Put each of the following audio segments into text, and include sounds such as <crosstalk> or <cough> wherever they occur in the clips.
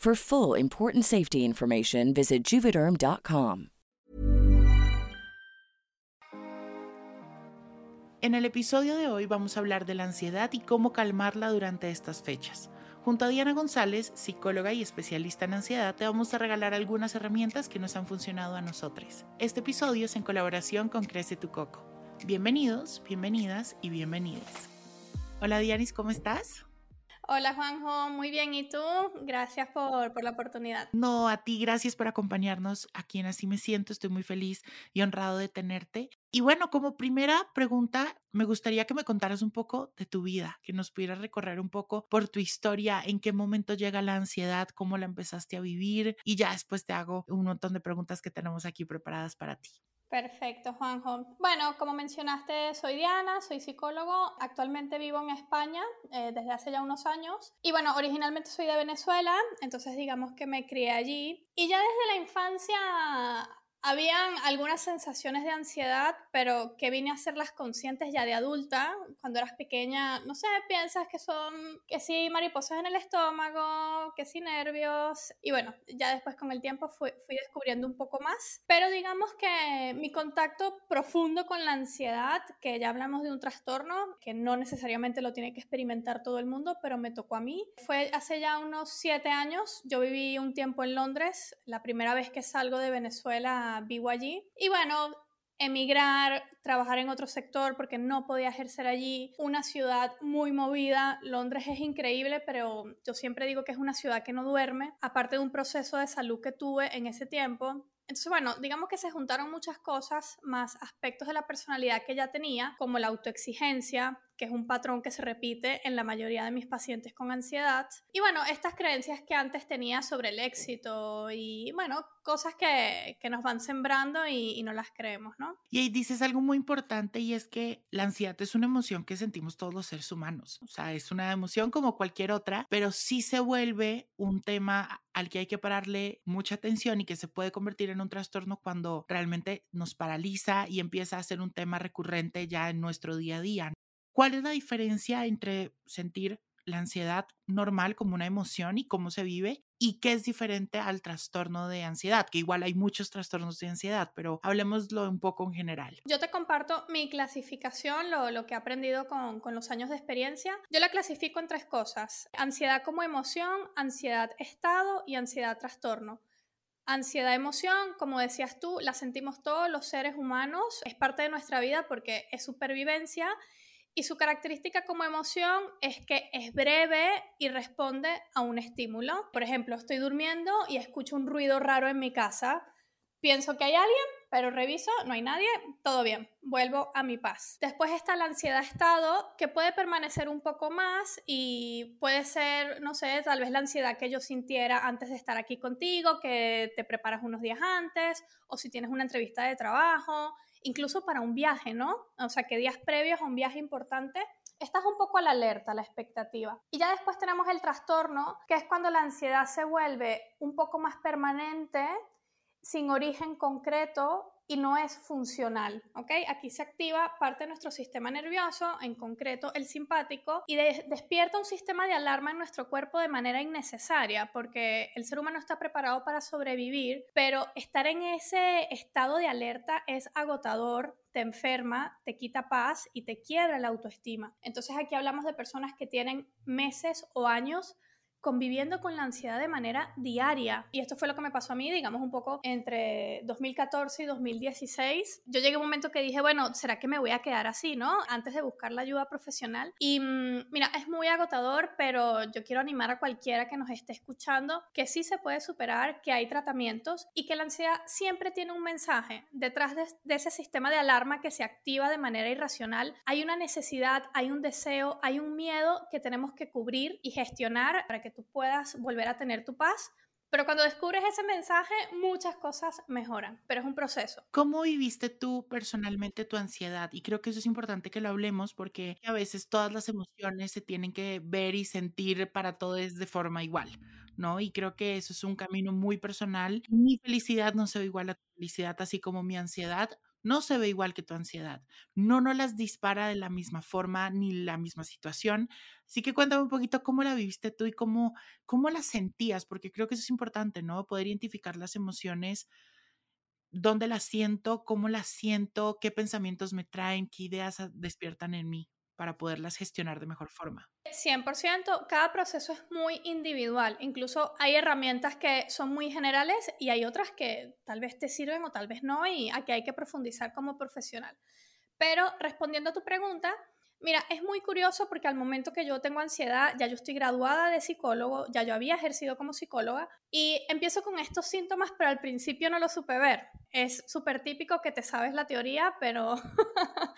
For full important safety information, visit juvederm.com. En el episodio de hoy vamos a hablar de la ansiedad y cómo calmarla durante estas fechas. Junto a Diana González, psicóloga y especialista en ansiedad, te vamos a regalar algunas herramientas que nos han funcionado a nosotros. Este episodio es en colaboración con Crece tu Coco. Bienvenidos, bienvenidas y bienvenidas. Hola Dianis, ¿cómo estás? Hola Juanjo, muy bien. ¿Y tú? Gracias por, por, la oportunidad. No, a ti, gracias por acompañarnos aquí en Así Me Siento. Estoy muy feliz y honrado de tenerte. Y bueno, como primera pregunta, me gustaría que me contaras un poco de tu vida, que nos pudieras recorrer un poco por tu historia, en qué momento llega la ansiedad, cómo la empezaste a vivir y ya después te hago un montón de preguntas que tenemos aquí preparadas para ti. Perfecto, Juanjo. Bueno, como mencionaste, soy Diana, soy psicólogo. Actualmente vivo en España eh, desde hace ya unos años. Y bueno, originalmente soy de Venezuela, entonces digamos que me crié allí. Y ya desde la infancia habían algunas sensaciones de ansiedad, pero que vine a hacerlas conscientes ya de adulta. Cuando eras pequeña, no sé, piensas que son, que sí, mariposas en el estómago, que sí, nervios. Y bueno, ya después con el tiempo fui, fui descubriendo un poco más. Pero digamos que mi contacto profundo con la ansiedad, que ya hablamos de un trastorno, que no necesariamente lo tiene que experimentar todo el mundo, pero me tocó a mí, fue hace ya unos siete años. Yo viví un tiempo en Londres, la primera vez que salgo de Venezuela vivo allí. Y bueno, emigrar, trabajar en otro sector porque no podía ejercer allí. Una ciudad muy movida. Londres es increíble, pero yo siempre digo que es una ciudad que no duerme. Aparte de un proceso de salud que tuve en ese tiempo, entonces, bueno, digamos que se juntaron muchas cosas, más aspectos de la personalidad que ya tenía, como la autoexigencia, que es un patrón que se repite en la mayoría de mis pacientes con ansiedad. Y bueno, estas creencias que antes tenía sobre el éxito y bueno, cosas que, que nos van sembrando y, y, no las creemos, ¿no? Y ahí dices algo muy importante y es que la ansiedad es una emoción que sentimos todos los seres humanos. O sea, es una emoción como cualquier otra, pero sí se vuelve un tema al que hay que pararle mucha atención y que se puede convertir en un trastorno cuando realmente nos paraliza y empieza a ser un tema recurrente ya en nuestro día a día. ¿Cuál es la diferencia entre sentir la ansiedad normal como una emoción y cómo se vive y qué es diferente al trastorno de ansiedad, que igual hay muchos trastornos de ansiedad, pero hablemoslo un poco en general. Yo te comparto mi clasificación, lo, lo que he aprendido con, con, los años de experiencia. Yo la clasifico en tres cosas, ansiedad como emoción, ansiedad estado y ansiedad trastorno. Ansiedad emoción, como decías tú, la sentimos todos los seres humanos, es parte de nuestra vida porque es supervivencia y su característica como emoción es que es breve y responde a un estímulo. Por ejemplo, estoy durmiendo y escucho un ruido raro en mi casa. Pienso que hay alguien, pero reviso, no hay nadie, todo bien, vuelvo a mi paz. Después está la ansiedad estado, que puede permanecer un poco más y puede ser, no sé, tal vez la ansiedad que yo sintiera antes de estar aquí contigo, que te preparas unos días antes, o si tienes una entrevista de trabajo, incluso para un viaje, ¿no? O sea, que días previos a un viaje importante estás un poco a la alerta, a la expectativa. Y ya después tenemos el trastorno, que es cuando la ansiedad se vuelve un poco más permanente, sin origen concreto y no es funcional, ¿ok? Aquí se activa parte de nuestro sistema nervioso, en concreto el simpático, y despierta un sistema de alarma en nuestro cuerpo de manera innecesaria, porque el ser humano está preparado para sobrevivir, pero estar en ese estado de alerta es agotador, te enferma, te quita paz y te quiebra la autoestima. Entonces aquí hablamos de personas que tienen meses o años conviviendo con la ansiedad de manera diaria. Y esto fue lo que me pasó a mí, digamos, un poco entre 2014 y 2016. Yo llegué a un momento que dije, bueno, ¿será que me voy a quedar así, no? Antes de buscar la ayuda profesional. Y mm, mira, es muy agotador, pero yo quiero animar a cualquiera que nos esté escuchando que sí se puede superar, que hay tratamientos y que la ansiedad siempre tiene un mensaje. Detrás de, de ese sistema de alarma que se activa de manera irracional, hay una necesidad, hay un deseo, hay un miedo que tenemos que cubrir y gestionar para que tú puedas volver a tener tu paz. Pero cuando descubres ese mensaje, muchas cosas mejoran, pero es un proceso. ¿Cómo viviste tú personalmente tu ansiedad? Y creo que eso es importante que lo hablemos porque a veces todas las emociones se tienen que ver y sentir para todos de forma igual, ¿no? Y creo que eso es un camino muy personal. Mi felicidad no se ve igual a tu felicidad, así como mi ansiedad no se ve igual que tu ansiedad. No no las dispara de la misma forma ni la misma situación. Así que cuéntame un poquito cómo la viviste tú y cómo, cómo la sentías, porque creo que eso es importante, ¿no? Poder identificar las emociones, dónde las siento, cómo las siento, qué pensamientos me traen, qué ideas despiertan en mí para poderlas gestionar de mejor forma. 100%, cada proceso es muy individual, incluso hay herramientas que son muy generales y hay otras que tal vez te sirven o tal vez no y aquí hay que profundizar como profesional. Pero respondiendo a tu pregunta, mira, es muy curioso porque al momento que yo tengo ansiedad, ya yo estoy graduada de psicólogo, ya yo había ejercido como psicóloga y empiezo con estos síntomas, pero al principio no lo supe ver. Es súper típico que te sabes la teoría, pero <laughs>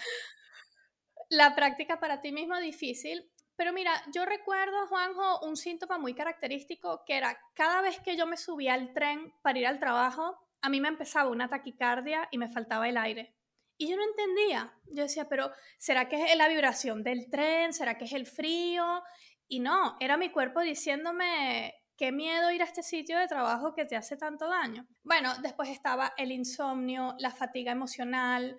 la práctica para ti mismo difícil. Pero mira, yo recuerdo, Juanjo, un síntoma muy característico que era cada vez que yo me subía al tren para ir al trabajo, a mí me empezaba una taquicardia y me faltaba el aire. Y yo no entendía. Yo decía, pero ¿será que es la vibración del tren? ¿Será que es el frío? Y no, era mi cuerpo diciéndome, qué miedo ir a este sitio de trabajo que te hace tanto daño. Bueno, después estaba el insomnio, la fatiga emocional,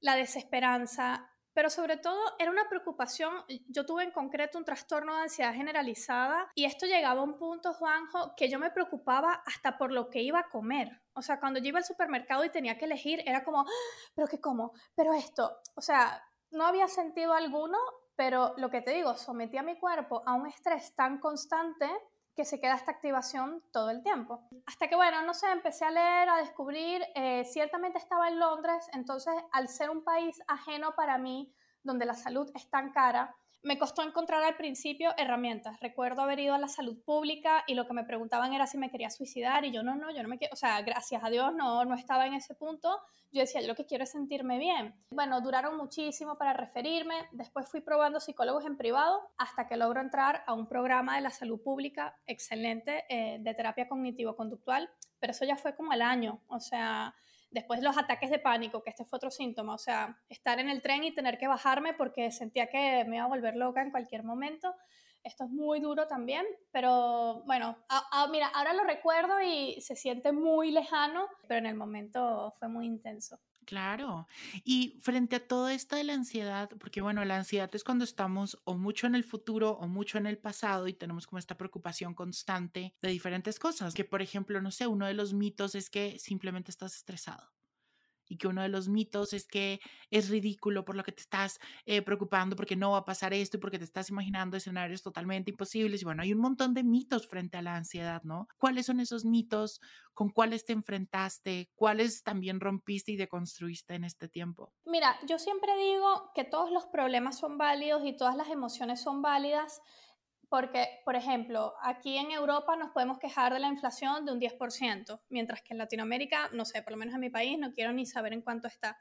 la desesperanza pero sobre todo era una preocupación, yo tuve en concreto un trastorno de ansiedad generalizada y esto llegaba a un punto, Juanjo, que yo me preocupaba hasta por lo que iba a comer. O sea, cuando yo iba al supermercado y tenía que elegir, era como, ah, pero ¿qué como? Pero esto, o sea, no había sentido alguno, pero lo que te digo, sometí a mi cuerpo a un estrés tan constante que se queda esta activación todo el tiempo. Hasta que, bueno, no sé, empecé a leer, a descubrir, eh, ciertamente estaba en Londres, entonces al ser un país ajeno para mí, donde la salud es tan cara, me costó encontrar al principio herramientas. Recuerdo haber ido a la salud pública y lo que me preguntaban era si me quería suicidar y yo no, no, yo no me quiero, o sea, gracias a Dios no, no estaba en ese punto. Yo decía, yo lo que quiero es sentirme bien. Bueno, duraron muchísimo para referirme. Después fui probando psicólogos en privado hasta que logro entrar a un programa de la salud pública excelente eh, de terapia cognitivo-conductual, pero eso ya fue como al año, o sea, Después los ataques de pánico, que este fue otro síntoma, o sea, estar en el tren y tener que bajarme porque sentía que me iba a volver loca en cualquier momento. Esto es muy duro también, pero bueno, mira, ahora lo recuerdo y se siente muy lejano, pero en el momento fue muy intenso. Claro. Y frente a todo esto de la ansiedad, porque bueno, la ansiedad es cuando estamos o mucho en el futuro o mucho en el pasado y tenemos como esta preocupación constante de diferentes cosas, que por ejemplo, no sé, uno de los mitos es que simplemente estás estresado y que uno de los mitos es que es ridículo por lo que te estás eh, preocupando porque no va a pasar esto y porque te estás imaginando escenarios totalmente imposibles. Y bueno, hay un montón de mitos frente a la ansiedad, ¿no? ¿Cuáles son esos mitos? ¿Con cuáles te enfrentaste? ¿Cuáles también rompiste y deconstruiste en este tiempo? Mira, yo siempre digo que todos los problemas son válidos y todas las emociones son válidas porque, por ejemplo, aquí en Europa nos podemos quejar de la inflación de un 10%, mientras que en Latinoamérica, no sé, por lo menos en mi país, no quiero ni saber en cuánto está.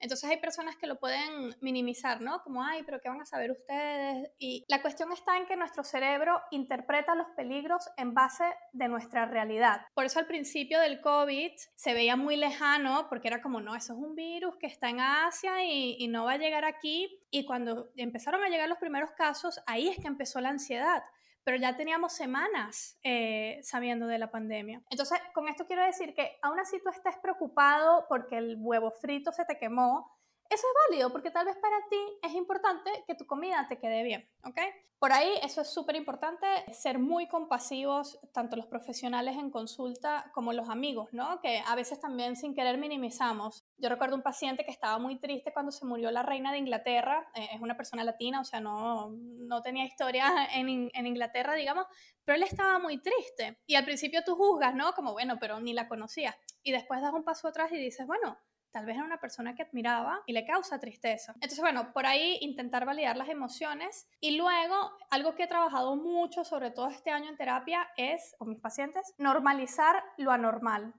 Entonces hay personas que lo pueden minimizar, ¿no? Como, ay, pero ¿qué van a saber ustedes? Y la cuestión está en que nuestro cerebro interpreta los peligros en base de nuestra realidad. Por eso al principio del COVID se veía muy lejano, porque era como, no, eso es un virus que está en Asia y, y no va a llegar aquí. Y cuando empezaron a llegar los primeros casos, ahí es que empezó la ansiedad pero ya teníamos semanas eh, sabiendo de la pandemia. Entonces, con esto quiero decir que aún así tú estés preocupado porque el huevo frito se te quemó, eso es válido porque tal vez para ti es importante que tu comida te quede bien, ¿ok? Por ahí eso es súper importante, ser muy compasivos, tanto los profesionales en consulta como los amigos, ¿no? Que a veces también sin querer minimizamos. Yo recuerdo un paciente que estaba muy triste cuando se murió la reina de Inglaterra, eh, es una persona latina, o sea, no, no tenía historia <laughs> en, en Inglaterra, digamos, pero él estaba muy triste. Y al principio tú juzgas, ¿no? Como, bueno, pero ni la conocía. Y después das un paso atrás y dices, bueno, tal vez era una persona que admiraba y le causa tristeza. Entonces, bueno, por ahí intentar validar las emociones y luego algo que he trabajado mucho, sobre todo este año en terapia, es, con mis pacientes, normalizar lo anormal.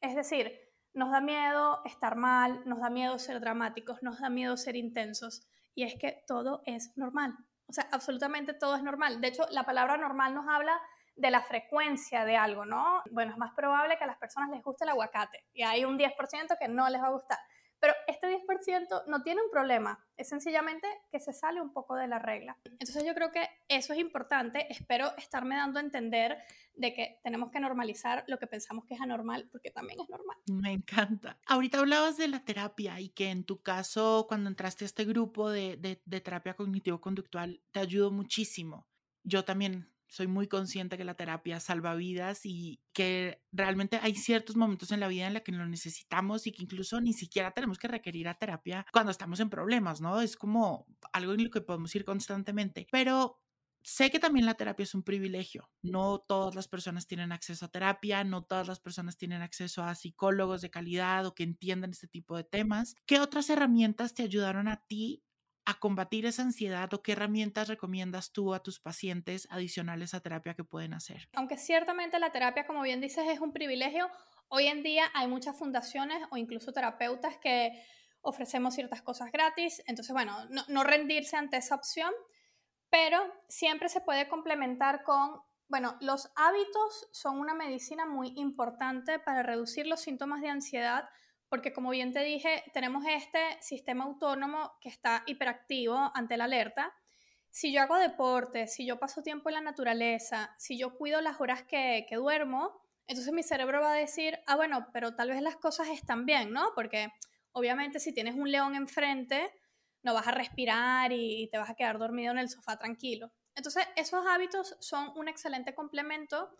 Es decir, nos da miedo estar mal, nos da miedo ser dramáticos, nos da miedo ser intensos y es que todo es normal. O sea, absolutamente todo es normal. De hecho, la palabra normal nos habla de la frecuencia de algo, ¿no? Bueno, es más probable que a las personas les guste el aguacate y hay un 10% que no les va a gustar. Pero este 10% no tiene un problema, es sencillamente que se sale un poco de la regla. Entonces yo creo que eso es importante, espero estarme dando a entender de que tenemos que normalizar lo que pensamos que es anormal, porque también es normal. Me encanta. Ahorita hablabas de la terapia y que en tu caso, cuando entraste a este grupo de, de, de terapia cognitivo-conductual, te ayudó muchísimo. Yo también soy muy consciente que la terapia salva vidas y que realmente hay ciertos momentos en la vida en los que lo necesitamos y que incluso ni siquiera tenemos que requerir a terapia cuando estamos en problemas, ¿no? Es como algo en lo que podemos ir constantemente. Pero sé que también la terapia es un privilegio. No todas las personas tienen acceso a terapia, no todas las personas tienen acceso a psicólogos de calidad o que entiendan este tipo de temas. ¿Qué otras herramientas te ayudaron a ti a combatir esa ansiedad o qué herramientas recomiendas tú a tus pacientes adicionales a terapia que pueden hacer? Aunque ciertamente la terapia, como bien dices, es un privilegio, hoy en día hay muchas fundaciones o incluso terapeutas que ofrecemos ciertas cosas gratis, entonces bueno, no, rendirse ante esa opción, pero siempre se puede complementar con bueno, los hábitos son una medicina muy importante para reducir los síntomas de ansiedad porque como bien te dije, tenemos este sistema autónomo que está hiperactivo ante la alerta. Si yo hago deporte, si yo paso tiempo en la naturaleza, si yo cuido las horas que, duermo, entonces mi cerebro va a decir, ah, bueno, pero tal vez las cosas están bien, ¿no? Porque obviamente si tienes un león enfrente, no vas a respirar y te vas a quedar dormido en el sofá tranquilo. Entonces, esos hábitos son un excelente complemento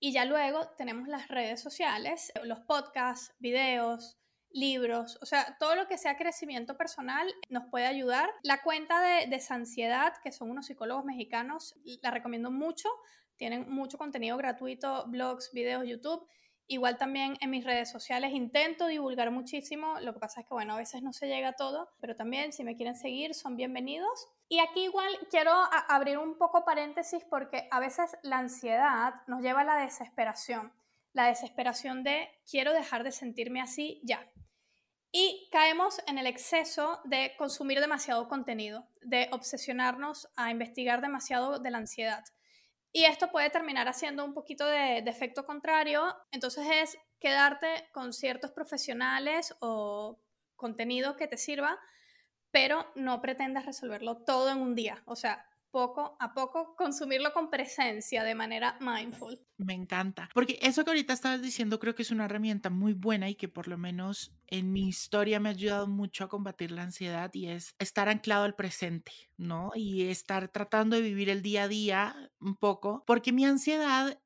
y ya luego tenemos las redes sociales, los podcasts, videos, libros, o sea, todo lo que sea crecimiento personal nos puede ayudar. La cuenta de, de Sansiedad, que son unos psicólogos mexicanos, la recomiendo mucho. Tienen mucho contenido gratuito, blogs, videos, YouTube. Igual también en mis redes sociales intento divulgar muchísimo, lo que pasa es que bueno, a veces no se llega a todo, pero también si me quieren seguir son bienvenidos. Y aquí igual quiero abrir un poco paréntesis porque a veces la ansiedad nos lleva a la desesperación, la desesperación de quiero dejar de sentirme así ya. Y caemos en el exceso de consumir demasiado contenido, de obsesionarnos a investigar demasiado de la ansiedad. Y esto puede terminar haciendo un poquito de, efecto contrario. Entonces es quedarte con ciertos profesionales o contenido que te sirva, pero no pretendas resolverlo todo en un día. O sea, poco a poco consumirlo con presencia de manera mindful. Me encanta, porque eso que ahorita estabas diciendo creo que es una herramienta muy buena y que por lo menos en mi historia me ha ayudado mucho a combatir la ansiedad y es estar anclado al presente, ¿no? Y estar tratando de vivir el día a día un poco, porque mi ansiedad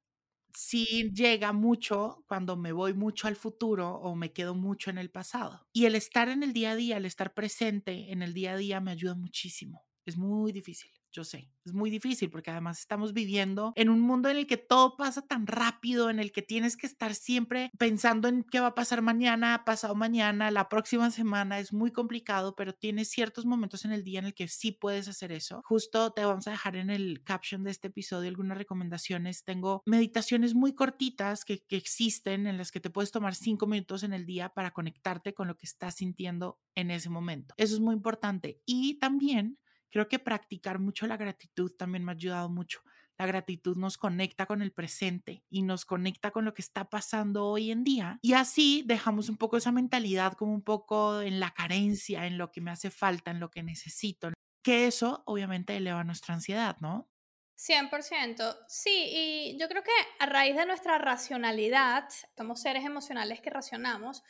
sí llega mucho cuando me voy mucho al futuro o me quedo mucho en el pasado. Y el estar en el día a día, el estar presente en el día a día me ayuda muchísimo. Es muy difícil. Yo sé, es muy difícil porque además estamos viviendo en un mundo en el que todo pasa tan rápido, en el que tienes que estar siempre pensando en qué va a pasar mañana, pasado mañana, la próxima semana. Es muy complicado, pero tienes ciertos momentos en el día en el que sí puedes hacer eso. Justo te vamos a dejar en el caption de este episodio algunas recomendaciones. Tengo meditaciones muy cortitas que, que existen en las que te puedes tomar cinco minutos en el día para conectarte con lo que estás sintiendo en ese momento. Eso es muy importante. Y también Creo que practicar mucho la gratitud también me ha ayudado mucho. La gratitud nos conecta con el presente y nos conecta con lo que está pasando hoy en día. Y así dejamos un poco esa mentalidad como un poco en la carencia, en lo que me hace falta, en lo que necesito. Que eso obviamente eleva nuestra ansiedad, ¿no? 100%. Sí, y yo creo que a raíz de nuestra racionalidad, somos seres emocionales que racionamos,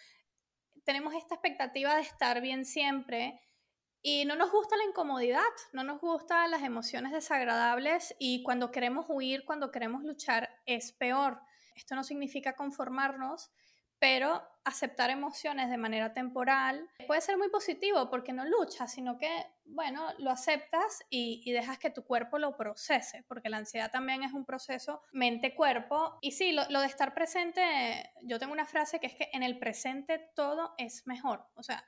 tenemos esta expectativa de estar bien siempre y no nos gusta la incomodidad, no nos gustan las emociones desagradables y cuando queremos huir, cuando queremos luchar, es peor. Esto no significa conformarnos, pero aceptar emociones de manera temporal puede ser muy positivo porque no luchas, sino que, bueno, lo aceptas y, dejas que tu cuerpo lo procese, porque la ansiedad también es un proceso mente-cuerpo. Y sí, lo, lo, de estar presente, yo tengo una frase que es que en el presente todo es mejor. O sea,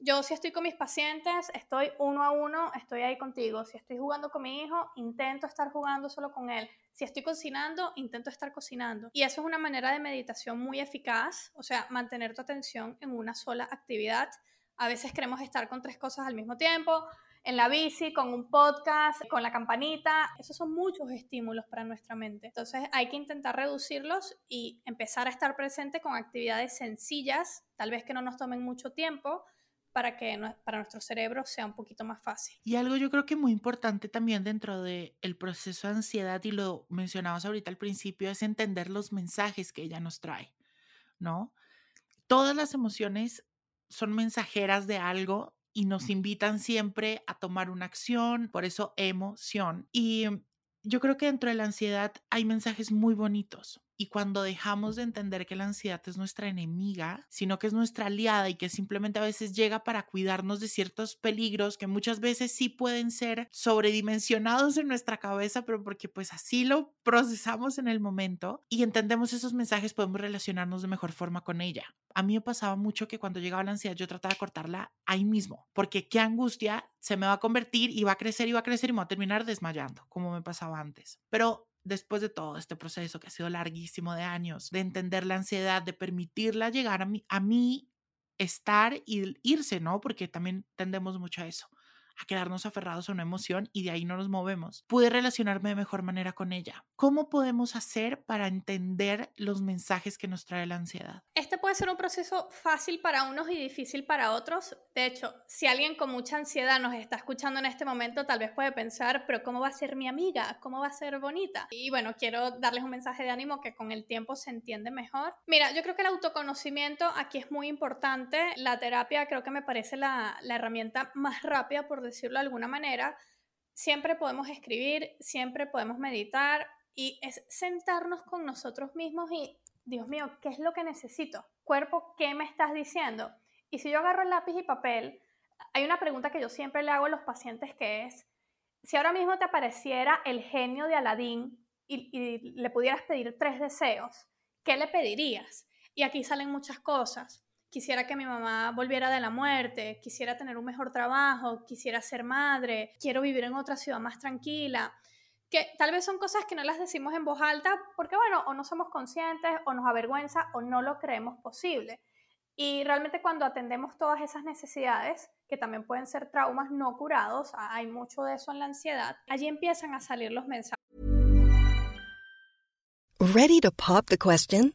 yo si estoy con mis pacientes, estoy uno a uno, estoy ahí contigo. Si estoy jugando con mi hijo, intento estar jugando solo con él. Si estoy cocinando, intento estar cocinando. Y eso es una manera de meditación muy eficaz, o sea, mantener tu atención en una sola actividad. A veces queremos estar con tres cosas al mismo tiempo, en la bici, con un podcast, con la campanita. Esos son muchos estímulos para nuestra mente. Entonces hay que intentar reducirlos y empezar a estar presente con actividades sencillas, tal vez que no nos tomen mucho tiempo, para que para nuestro cerebro sea un poquito más fácil. Y algo yo creo que muy importante también dentro del el proceso de ansiedad, y lo mencionabas ahorita al principio, es entender los mensajes que ella nos trae, ¿no? Todas las emociones son mensajeras de algo y nos invitan siempre a tomar una acción, por eso emoción. Y yo creo que dentro de la ansiedad hay mensajes muy bonitos. Y cuando dejamos de entender que la ansiedad es nuestra enemiga, sino que es nuestra aliada y que simplemente a veces llega para cuidarnos de ciertos peligros que muchas veces sí pueden ser sobredimensionados en nuestra cabeza, pero porque pues así lo procesamos en el momento y entendemos esos mensajes, podemos relacionarnos de mejor forma con ella. A mí me pasaba mucho que cuando llegaba la ansiedad yo trataba de cortarla ahí mismo, porque qué angustia se me va a convertir y va a crecer y va a crecer y me va a terminar desmayando, como me pasaba antes. Pero después de todo este proceso que ha sido larguísimo de años, de entender la ansiedad, de permitirla llegar a mí, a mí estar y irse, ¿no? Porque también tendemos mucho a eso a quedarnos aferrados a una emoción y de ahí no nos movemos. Pude relacionarme de mejor manera con ella. ¿Cómo podemos hacer para entender los mensajes que nos trae la ansiedad? Este puede ser un proceso fácil para unos y difícil para otros. De hecho, si alguien con mucha ansiedad nos está escuchando en este momento, tal vez puede pensar, pero ¿cómo va a ser mi amiga? ¿Cómo va a ser bonita? Y bueno, quiero darles un mensaje de ánimo que con el tiempo se entiende mejor. Mira, yo creo que el autoconocimiento aquí es muy importante. La terapia creo que me parece la, la herramienta más rápida por decirlo de alguna manera, siempre podemos escribir, siempre podemos meditar y es sentarnos con nosotros mismos y, Dios mío, ¿qué es lo que necesito? Cuerpo, ¿qué me estás diciendo? Y si yo agarro el lápiz y papel, hay una pregunta que yo siempre le hago a los pacientes que es, si ahora mismo te apareciera el genio de Aladín y, y le pudieras pedir tres deseos, ¿qué le pedirías? Y aquí salen muchas cosas quisiera que mi mamá volviera de la muerte, quisiera tener un mejor trabajo, quisiera ser madre, quiero vivir en otra ciudad más tranquila, que tal vez son cosas que no las decimos en voz alta porque, bueno, o no somos conscientes o nos avergüenza o no lo creemos posible. Y realmente cuando atendemos todas esas necesidades, que también pueden ser traumas no curados, hay mucho de eso en la ansiedad, allí empiezan a salir los mensajes. Ready to pop the question?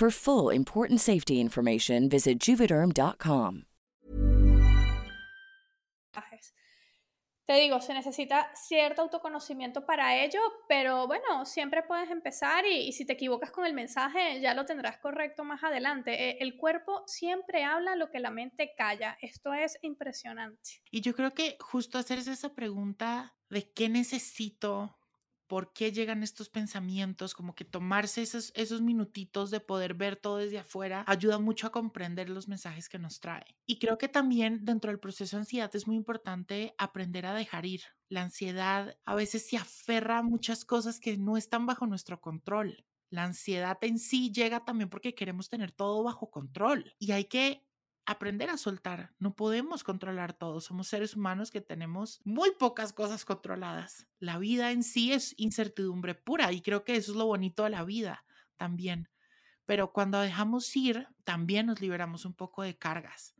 For full important safety information, visit juvederm.com. Te digo, se necesita cierto autoconocimiento para ello, pero bueno, siempre puedes empezar y, y si te equivocas con el mensaje ya lo tendrás correcto más adelante. Eh, el cuerpo siempre habla lo que la mente calla. Esto es impresionante. Y yo creo que justo hacerse esa pregunta de qué necesito por qué llegan estos pensamientos, como que tomarse esos, esos minutitos de poder ver todo desde afuera ayuda mucho a comprender los mensajes que nos trae. Y creo que también dentro del proceso de ansiedad es muy importante aprender a dejar ir. La ansiedad a veces se aferra a muchas cosas que no están bajo nuestro control. La ansiedad en sí llega también porque queremos tener todo bajo control y hay que aprender a soltar. No podemos controlar todo. Somos seres humanos que tenemos muy pocas cosas controladas. La vida en sí es incertidumbre pura y creo que eso es lo bonito de la vida también. Pero cuando dejamos ir, también nos liberamos un poco de cargas,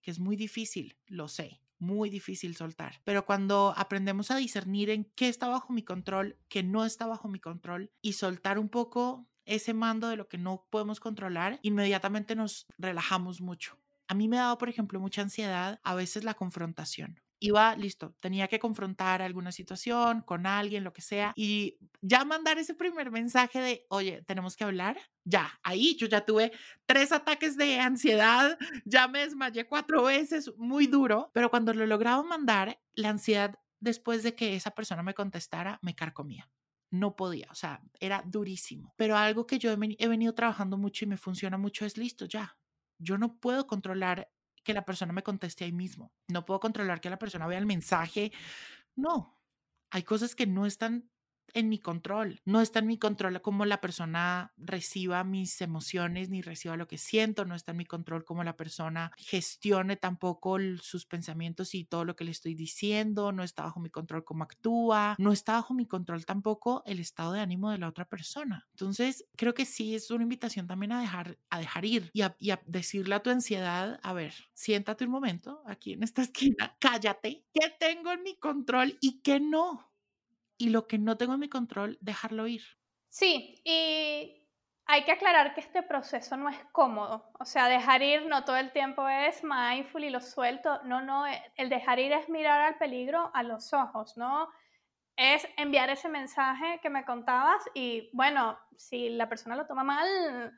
que es muy difícil, lo sé, muy difícil soltar. Pero cuando aprendemos a discernir en qué está bajo mi control, qué no está bajo mi control y soltar un poco ese mando de lo que no podemos controlar, inmediatamente nos relajamos mucho. A mí me ha dado, por ejemplo, mucha ansiedad a veces la confrontación. Iba, listo, tenía que confrontar alguna situación con alguien, lo que sea, y ya mandar ese primer mensaje de, oye, tenemos que hablar, ya, ahí yo ya tuve tres ataques de ansiedad, ya me desmayé cuatro veces, muy duro, pero cuando lo lograba mandar, la ansiedad después de que esa persona me contestara, me carcomía no podía, o sea, era durísimo. Pero algo que yo he, venido trabajando mucho y me funciona mucho es listo, ya, yo no puedo controlar que la persona me conteste ahí mismo. No puedo controlar que la persona vea el mensaje. No, hay cosas que no están en mi control. No está en mi control cómo la persona reciba mis emociones ni reciba lo que siento. No está en mi control cómo la persona gestione tampoco sus pensamientos y todo lo que le estoy diciendo. No está bajo mi control cómo actúa. No está bajo mi control tampoco el estado de ánimo de la otra persona. Entonces, creo que sí es una invitación también a dejar, a dejar ir y a, y a decirle a tu ansiedad, a ver, siéntate un momento aquí en esta <laughs> esquina, cállate, ¿qué tengo en mi control y qué no? Y lo que no tengo en mi control, dejarlo ir. Sí, y hay que aclarar que este proceso no es cómodo. O sea, dejar ir no todo el tiempo es mindful y lo suelto. No, no, eh, el dejar ir es mirar al peligro a los ojos, ¿no? Es enviar ese mensaje que me contabas y bueno, si la persona lo toma mal,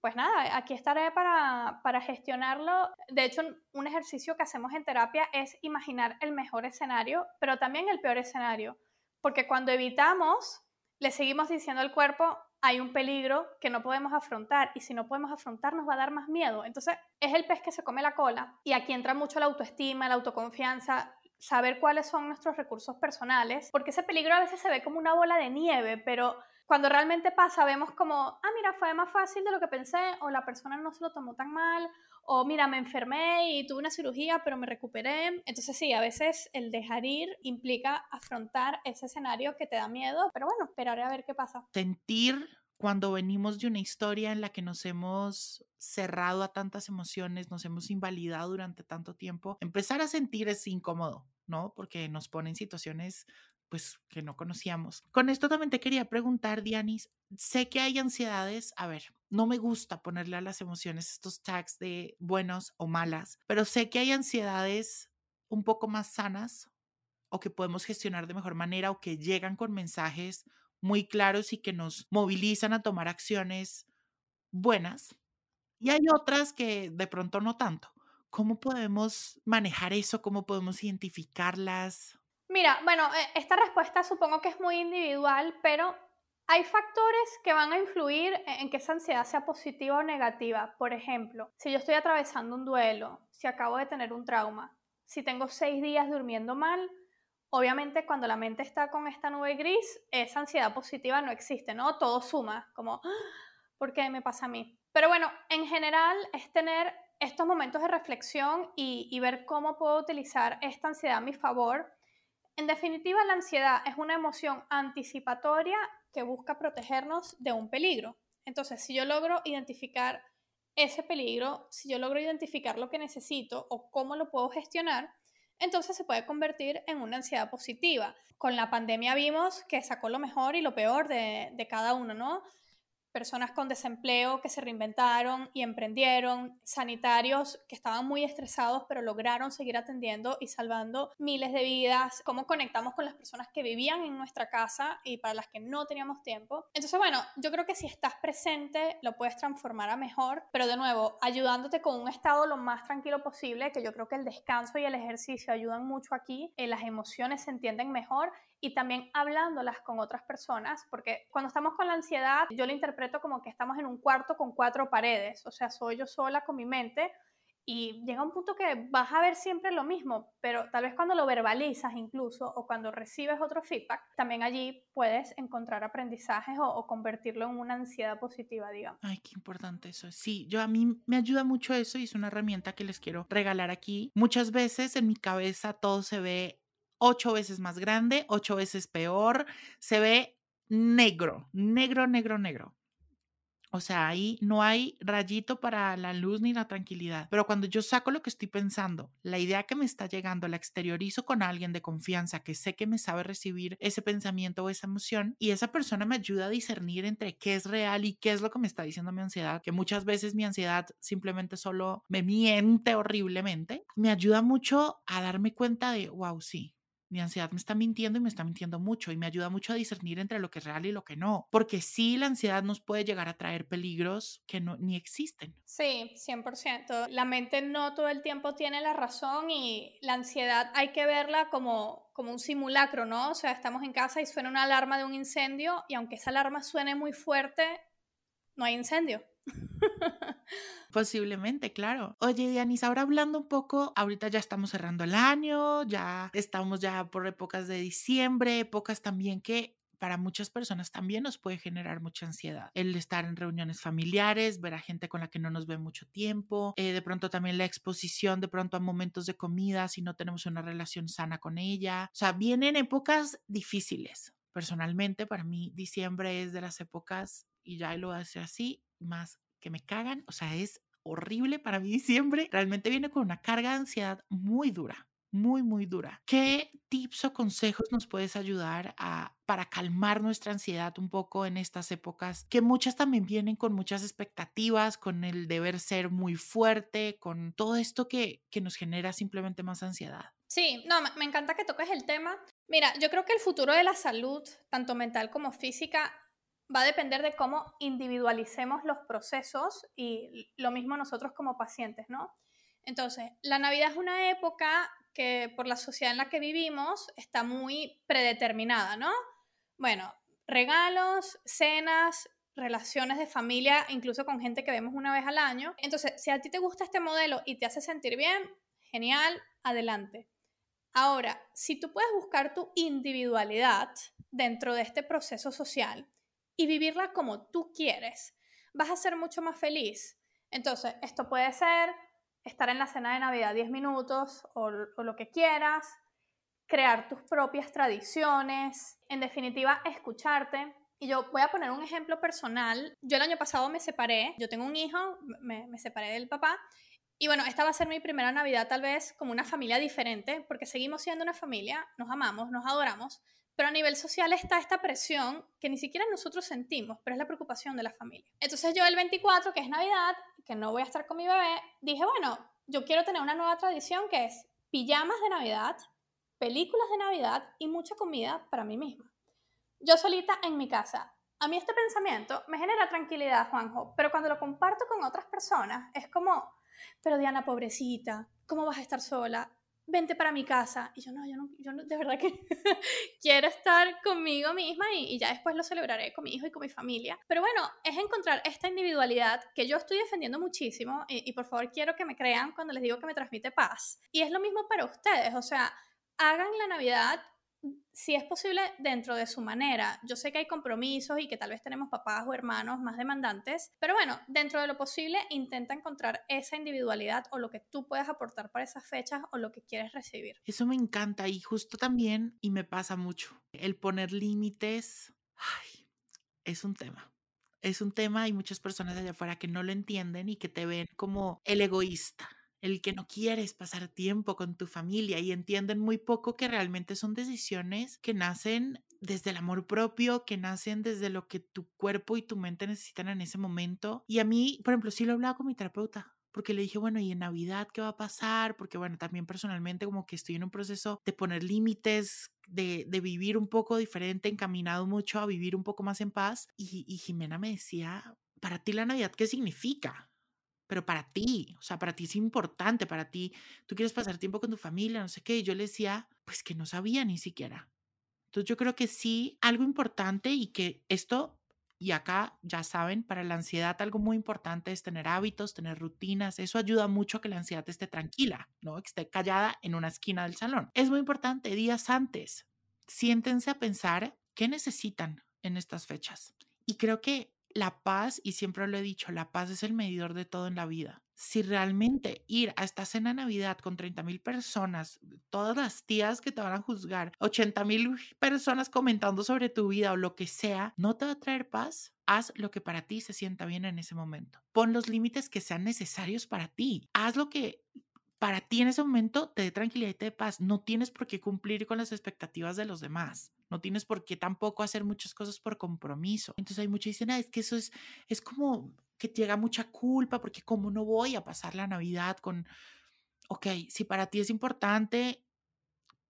pues nada, aquí estaré para, para, gestionarlo. De hecho, un ejercicio que hacemos en terapia es imaginar el mejor escenario, pero también el peor escenario. Porque cuando evitamos, le seguimos diciendo al cuerpo, hay un peligro que no podemos afrontar y si no podemos afrontar nos va a dar más miedo. Entonces es el pez que se come la cola y aquí entra mucho la autoestima, la autoconfianza, saber cuáles son nuestros recursos personales, porque ese peligro a veces se ve como una bola de nieve, pero cuando realmente pasa vemos como, ah, mira, fue más fácil de lo que pensé o la persona no se lo tomó tan mal o mira, me enfermé y tuve una cirugía, pero me recuperé. Entonces sí, a veces el dejar ir implica afrontar ese escenario que te da miedo, pero bueno, esperaré a ver qué pasa. Sentir cuando venimos de una historia en la que nos hemos cerrado a tantas emociones, nos hemos invalidado durante tanto tiempo, empezar a sentir es incómodo, ¿no? Porque nos pone en situaciones pues que no conocíamos. Con esto también te quería preguntar, Dianis, sé que hay ansiedades, a ver, no me gusta ponerle a las emociones estos tags de buenos o malas, pero sé que hay ansiedades un poco más sanas o que podemos gestionar de mejor manera o que llegan con mensajes muy claros y que nos movilizan a tomar acciones buenas. Y hay otras que de pronto no tanto. ¿Cómo podemos manejar eso? ¿Cómo podemos identificarlas? Mira, bueno, eh, esta respuesta supongo que es muy individual, pero hay factores que van a influir e-, en que esa ansiedad sea positiva o negativa. Por ejemplo, si yo estoy atravesando un duelo, si acabo de tener un trauma, si tengo seis días durmiendo mal, obviamente cuando la mente está con esta nube gris, esa ansiedad positiva no existe, ¿no? Todo suma, como, ¿por qué me pasa a mí? Pero bueno, en general es tener estos momentos de reflexión y, y ver cómo puedo utilizar esta ansiedad a mi favor. En definitiva, la ansiedad es una emoción anticipatoria que busca protegernos de un peligro. Entonces, si yo logro identificar ese peligro, si yo logro identificar lo que necesito o cómo lo puedo gestionar, entonces se puede convertir en una ansiedad positiva. Con la pandemia vimos que sacó lo mejor y lo peor de, cada uno, ¿no? Personas con desempleo que se reinventaron y emprendieron, sanitarios que estaban muy estresados pero lograron seguir atendiendo y salvando miles de vidas, cómo conectamos con las personas que vivían en nuestra casa y para las que no teníamos tiempo. Entonces, bueno, yo creo que si estás presente lo puedes transformar a mejor, pero de nuevo, ayudándote con un estado lo más tranquilo posible, que yo creo que el descanso y el ejercicio ayudan mucho aquí, eh, las emociones se entienden mejor y también hablándolas con otras personas, porque cuando estamos con la ansiedad, yo lo interpreto como que estamos en un cuarto con cuatro paredes, o sea, soy yo sola con mi mente y llega un punto que vas a ver siempre lo mismo, pero tal vez cuando lo verbalizas incluso o cuando recibes otro feedback, también allí puedes encontrar aprendizajes o, convertirlo en una ansiedad positiva, digamos. Ay, qué importante eso. Sí, yo a mí me ayuda mucho eso y es una herramienta que les quiero regalar aquí. Muchas veces en mi cabeza todo se ve ocho veces más grande, ocho veces peor, se ve negro, negro, negro, negro. O sea, ahí no hay rayito para la luz ni la tranquilidad. Pero cuando yo saco lo que estoy pensando, la idea que me está llegando, la exteriorizo con alguien de confianza que sé que me sabe recibir ese pensamiento o esa emoción y esa persona me ayuda a discernir entre qué es real y qué es lo que me está diciendo mi ansiedad, que muchas veces mi ansiedad simplemente solo me miente horriblemente, me ayuda mucho a darme cuenta de, wow, sí, mi ansiedad me está mintiendo y me está mintiendo mucho y me ayuda mucho a discernir entre lo que es real y lo que no, porque sí, la ansiedad nos puede llegar a traer peligros que no, ni existen. Sí, 100%. La mente no todo el tiempo tiene la razón y la ansiedad hay que verla como, como un simulacro, ¿no? O sea, estamos en casa y suena una alarma de un incendio y aunque esa alarma suene muy fuerte, no hay incendio. <laughs> Posiblemente, claro. Oye, Dianis, ahora hablando un poco, ahorita ya estamos cerrando el año, ya estamos ya por épocas de diciembre, épocas también que para muchas personas también nos puede generar mucha ansiedad. El estar en reuniones familiares, ver a gente con la que no nos ve mucho tiempo, eh, de pronto también la exposición de pronto a momentos de comida si no tenemos una relación sana con ella. O sea, vienen épocas difíciles. Personalmente, para mí, diciembre es de las épocas, y ya lo decir así, más que me cagan, o sea, es horrible para <laughs> mí diciembre, realmente viene con una carga de ansiedad muy dura, muy, muy dura. ¿Qué tips o consejos nos puedes ayudar a, para calmar nuestra ansiedad un poco en estas épocas? Que muchas también vienen con muchas expectativas, con el deber ser muy fuerte, con todo esto que, que nos genera simplemente más ansiedad. Sí, no, me encanta que toques el tema. Mira, yo creo que el futuro de la salud, tanto mental como física, va a depender de cómo individualicemos los procesos y lo mismo nosotros como pacientes, ¿no? Entonces, la Navidad es una época que por la sociedad en la que vivimos está muy predeterminada, ¿no? Bueno, regalos, cenas, relaciones de familia, incluso con gente que vemos una vez al año. Entonces, si a ti te gusta este modelo y te hace sentir bien, genial, adelante. Ahora, si tú puedes buscar tu individualidad dentro de este proceso social, y vivirla como tú quieres, vas a ser mucho más feliz. Entonces, esto puede ser estar en la cena de Navidad 10 minutos o, lo que quieras, crear tus propias tradiciones, en definitiva, escucharte. Y yo voy a poner un ejemplo personal. Yo el año pasado me separé, yo tengo un hijo, me, me separé del papá y bueno, esta va a ser mi primera Navidad tal vez como una familia diferente, porque seguimos siendo una familia, nos amamos, nos adoramos, pero a nivel social está esta presión que ni siquiera nosotros sentimos, pero es la preocupación de la familia. Entonces yo el 24, que es Navidad, que no voy a estar con mi bebé, dije, bueno, yo quiero tener una nueva tradición que es pijamas de Navidad, películas de Navidad y mucha comida para mí misma. Yo solita en mi casa. A mí este pensamiento me genera tranquilidad, Juanjo, pero cuando lo comparto con otras personas es como, pero Diana, pobrecita, ¿cómo vas a estar sola? Vente para mi casa. Y yo, no, yo no, yo no, de verdad que <laughs> quiero estar conmigo misma y, ya después lo celebraré con mi hijo y con mi familia. Pero bueno, es encontrar esta individualidad que yo estoy defendiendo muchísimo y, y por favor quiero que me crean cuando les digo que me transmite paz. Y es lo mismo para ustedes, o sea, hagan la Navidad si es posible, dentro de su manera. Yo sé que hay compromisos y que tal vez tenemos papás o hermanos más demandantes, pero bueno, dentro de lo posible, intenta encontrar esa individualidad o lo que tú puedes aportar para esas fechas o lo que quieres recibir. Eso me encanta y justo también, y me pasa mucho, el poner límites, es un tema. Es un tema, hay muchas personas allá afuera que no lo entienden y que te ven como el egoísta el que no quieres pasar tiempo con tu familia y entienden muy poco que realmente son decisiones que nacen desde el amor propio, que nacen desde lo que tu cuerpo y tu mente necesitan en ese momento. Y a mí, por ejemplo, sí lo he hablado con mi terapeuta. Porque le dije, bueno, ¿y en Navidad qué va a pasar? Porque, bueno, también personalmente como que estoy en un proceso de poner límites, de, de, vivir un poco diferente, encaminado mucho a vivir un poco más en paz. Y, y Jimena me decía, para ti la Navidad, ¿qué significa? Pero para ti, o sea, para ti es importante, para ti, tú quieres pasar tiempo con tu familia, no sé qué, yo le decía, pues que no sabía ni siquiera. Entonces yo creo que sí, algo importante y que esto, y acá ya saben, para la ansiedad algo muy importante es tener hábitos, tener rutinas, eso ayuda mucho a que la ansiedad esté tranquila, ¿no? Que esté callada en una esquina del salón. Es muy importante, días antes, siéntense a pensar qué necesitan en estas fechas. Y creo que la paz, y siempre lo he dicho, la paz es el medidor de todo en la vida. Si realmente ir a esta cena de Navidad con 30 mil personas, todas las tías que te van a juzgar, 80 mil personas comentando sobre tu vida o lo que sea, no te va a traer paz, haz lo que para ti se sienta bien en ese momento. Pon los límites que sean necesarios para ti. Haz lo que para ti en ese momento te dé tranquilidad y te dé paz. No tienes por qué cumplir con las expectativas de los demás. No tienes por qué tampoco hacer muchas cosas por compromiso. Entonces hay muchos que dicen, ah, es que eso es, es como que te llega mucha culpa porque cómo no voy a pasar la Navidad con, ok, si para ti es importante,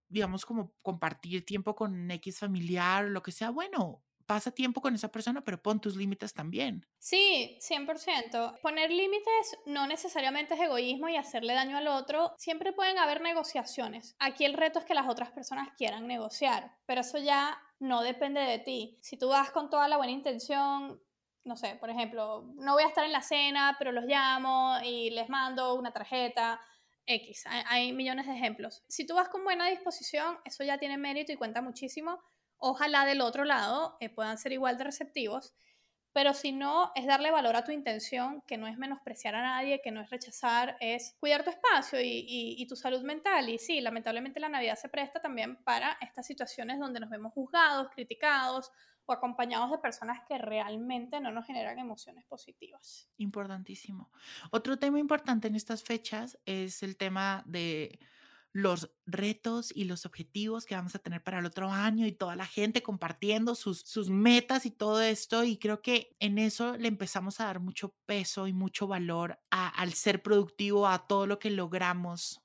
digamos, como compartir tiempo con X familiar o lo que sea, bueno, pasa tiempo con esa persona, pero pon tus límites también. Sí, 100%. Poner límites no necesariamente es egoísmo y hacerle daño al otro. Siempre pueden haber negociaciones. Aquí el reto es que las otras personas quieran negociar, pero eso ya no depende de ti. Si tú vas con toda la buena intención, no sé, por ejemplo, no voy a estar en la cena, pero los llamo y les mando una tarjeta. X, hay, millones de ejemplos. Si tú vas con buena disposición, eso ya tiene mérito y cuenta muchísimo Ojalá del otro lado eh, puedan ser igual de receptivos, pero si no, es darle valor a tu intención, que no es menospreciar a nadie, que no es rechazar, es cuidar tu espacio y, tu salud mental. Y sí, lamentablemente la Navidad se presta también para estas situaciones donde nos vemos juzgados, criticados o acompañados de personas que realmente no nos generan emociones positivas. Importantísimo. Otro tema importante en estas fechas es el tema de los retos y los objetivos que vamos a tener para el otro año y toda la gente compartiendo sus, sus metas y todo esto. Y creo que en eso le empezamos a dar mucho peso y mucho valor al ser productivo, a todo lo que logramos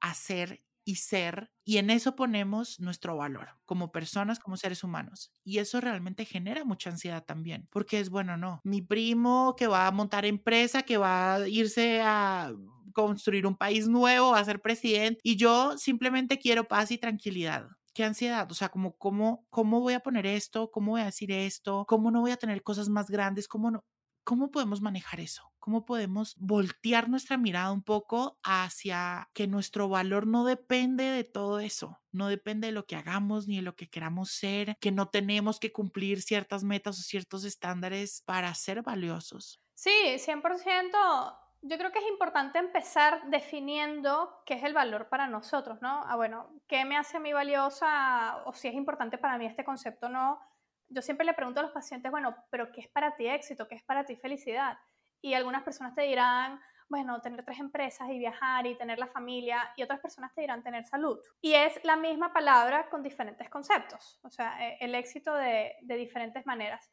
hacer y ser, y en eso ponemos nuestro valor como personas, como seres humanos. Y eso realmente genera mucha ansiedad también, porque es bueno, no, mi primo que va a montar empresa, que va a irse a construir un país nuevo, a ser presidente, y yo simplemente quiero paz y tranquilidad qué ansiedad, o sea, como cómo, cómo voy a poner esto, cómo voy a decir esto, cómo no voy a tener cosas más grandes, cómo no, ¿Cómo podemos manejar eso? ¿Cómo podemos voltear nuestra mirada un poco hacia que nuestro valor no depende de todo eso? No depende de lo que hagamos ni de lo que queramos ser, que no tenemos que cumplir ciertas metas o ciertos estándares para ser valiosos. Sí, 100%. Yo creo que es importante empezar definiendo qué es el valor para nosotros, ¿no? Ah, bueno, ¿qué me hace a mí valiosa o si es importante para mí este concepto o no? yo siempre le pregunto a los pacientes, bueno, pero ¿qué es para ti éxito? ¿Qué es para ti felicidad? Y algunas personas te dirán, bueno, tener tres empresas y viajar y tener la familia, y otras personas te dirán tener salud. Y es la misma palabra con diferentes conceptos, o sea, e, el éxito de, de diferentes maneras.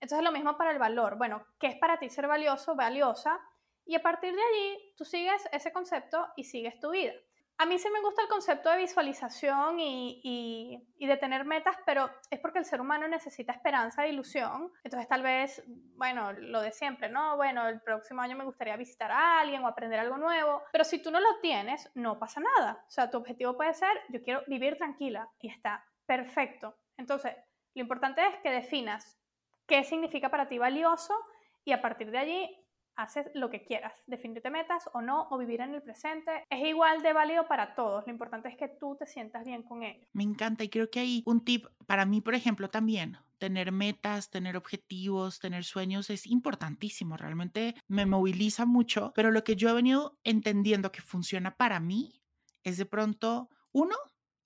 Entonces, lo mismo para el valor. Bueno, ¿qué es para ti ser valioso, valiosa? Y a partir de allí, tú sigues ese concepto y sigues tu vida. A mí sí me gusta el concepto de visualización y, de tener metas, pero es porque el ser humano necesita esperanza e ilusión. Entonces tal vez, bueno, lo de siempre, ¿no? Bueno, el próximo año me gustaría visitar a alguien o aprender algo nuevo, pero si tú no lo tienes, no pasa nada. O sea, tu objetivo puede ser, yo quiero vivir tranquila y está perfecto. Entonces, lo importante es que definas qué significa para ti valioso y a partir de allí haces lo que quieras, definirte metas o no, o vivir en el presente, es igual de válido para todos. Lo importante es que tú te sientas bien con ello. Me encanta y creo que hay un tip para mí, por ejemplo, también. Tener metas, tener objetivos, tener sueños es importantísimo, realmente me moviliza mucho, pero lo que yo he venido entendiendo que funciona para mí es de pronto, uno,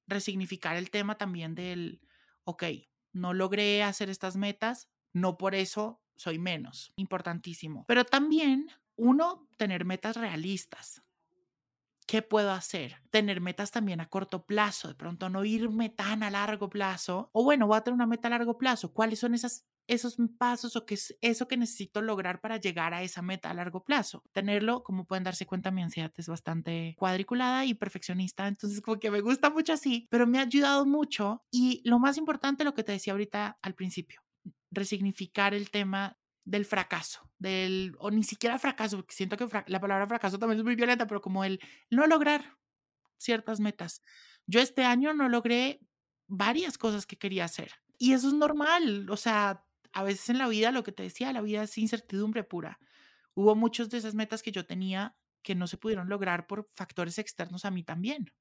resignificar el tema también del, ok, no logré hacer estas metas, no por eso soy menos, importantísimo. Pero también, uno, tener metas realistas. ¿Qué puedo hacer? Tener metas también a corto plazo, de pronto no irme tan a largo plazo. O bueno, voy a tener una meta a largo plazo. ¿Cuáles son esas, esos pasos o qué es eso que necesito lograr para llegar a esa meta a largo plazo? Tenerlo, como pueden darse cuenta, mi ansiedad es bastante cuadriculada y perfeccionista, entonces como que me gusta mucho así, pero me ha ayudado mucho. Y lo más importante, lo que te decía ahorita al principio, resignificar el tema del fracaso, del, o ni siquiera fracaso, porque siento que la palabra fracaso también es muy violenta, pero como el no lograr ciertas metas. Yo este año no logré varias cosas que quería hacer y eso es normal, o sea, a veces en la vida, lo que te decía, la vida es incertidumbre pura. Hubo muchas de esas metas que yo tenía que no se pudieron lograr por factores externos a mí también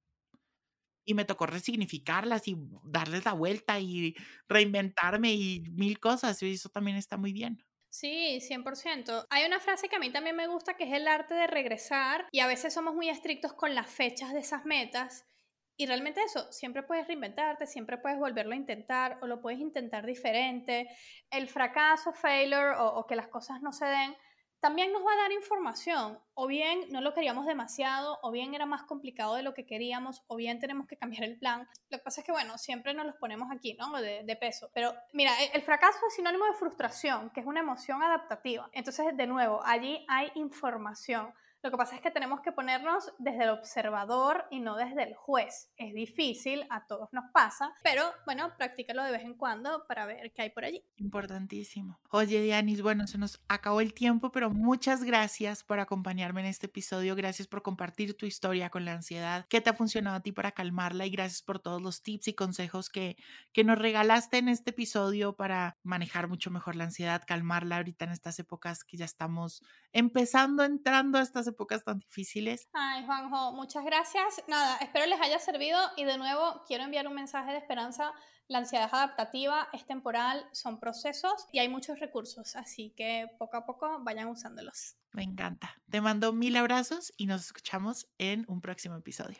y me tocó resignificarlas y darles la vuelta y reinventarme y mil cosas. Y eso también está muy bien. Sí, 100%. Hay una frase que a mí también me gusta que es el arte de regresar y a veces somos muy estrictos con las fechas de esas metas y realmente eso, siempre puedes reinventarte, siempre puedes volverlo a intentar o lo puedes intentar diferente. El fracaso, failure o, o que las cosas no se den también nos va a dar información, o bien no lo queríamos demasiado, o bien era más complicado de lo que queríamos, o bien tenemos que cambiar el plan. Lo que pasa es que, bueno, siempre nos los ponemos aquí, ¿no? De, de peso. Pero mira, e, el fracaso es sinónimo de frustración, que es una emoción adaptativa. Entonces, de nuevo, allí hay información. Lo que pasa es que tenemos que ponernos desde el observador y no desde el juez. Es difícil, a todos nos pasa, pero bueno, practícalo de vez en cuando para ver qué hay por allí. Importantísimo. Oye, Dianis, bueno, se nos acabó el tiempo, pero muchas gracias por acompañarme en este episodio. Gracias por compartir tu historia con la ansiedad, qué te ha funcionado a ti para calmarla y gracias por todos los tips y consejos que, que nos regalaste en este episodio para manejar mucho mejor la ansiedad, calmarla ahorita en estas épocas que ya estamos empezando, entrando a estas épocas tan difíciles. Ay, Juanjo, muchas gracias. Nada, espero les haya servido y de nuevo quiero enviar un mensaje de esperanza. La ansiedad es adaptativa, es temporal, son procesos y hay muchos recursos, así que poco a poco vayan usándolos. Me encanta. Te mando mil abrazos y nos escuchamos en un próximo episodio.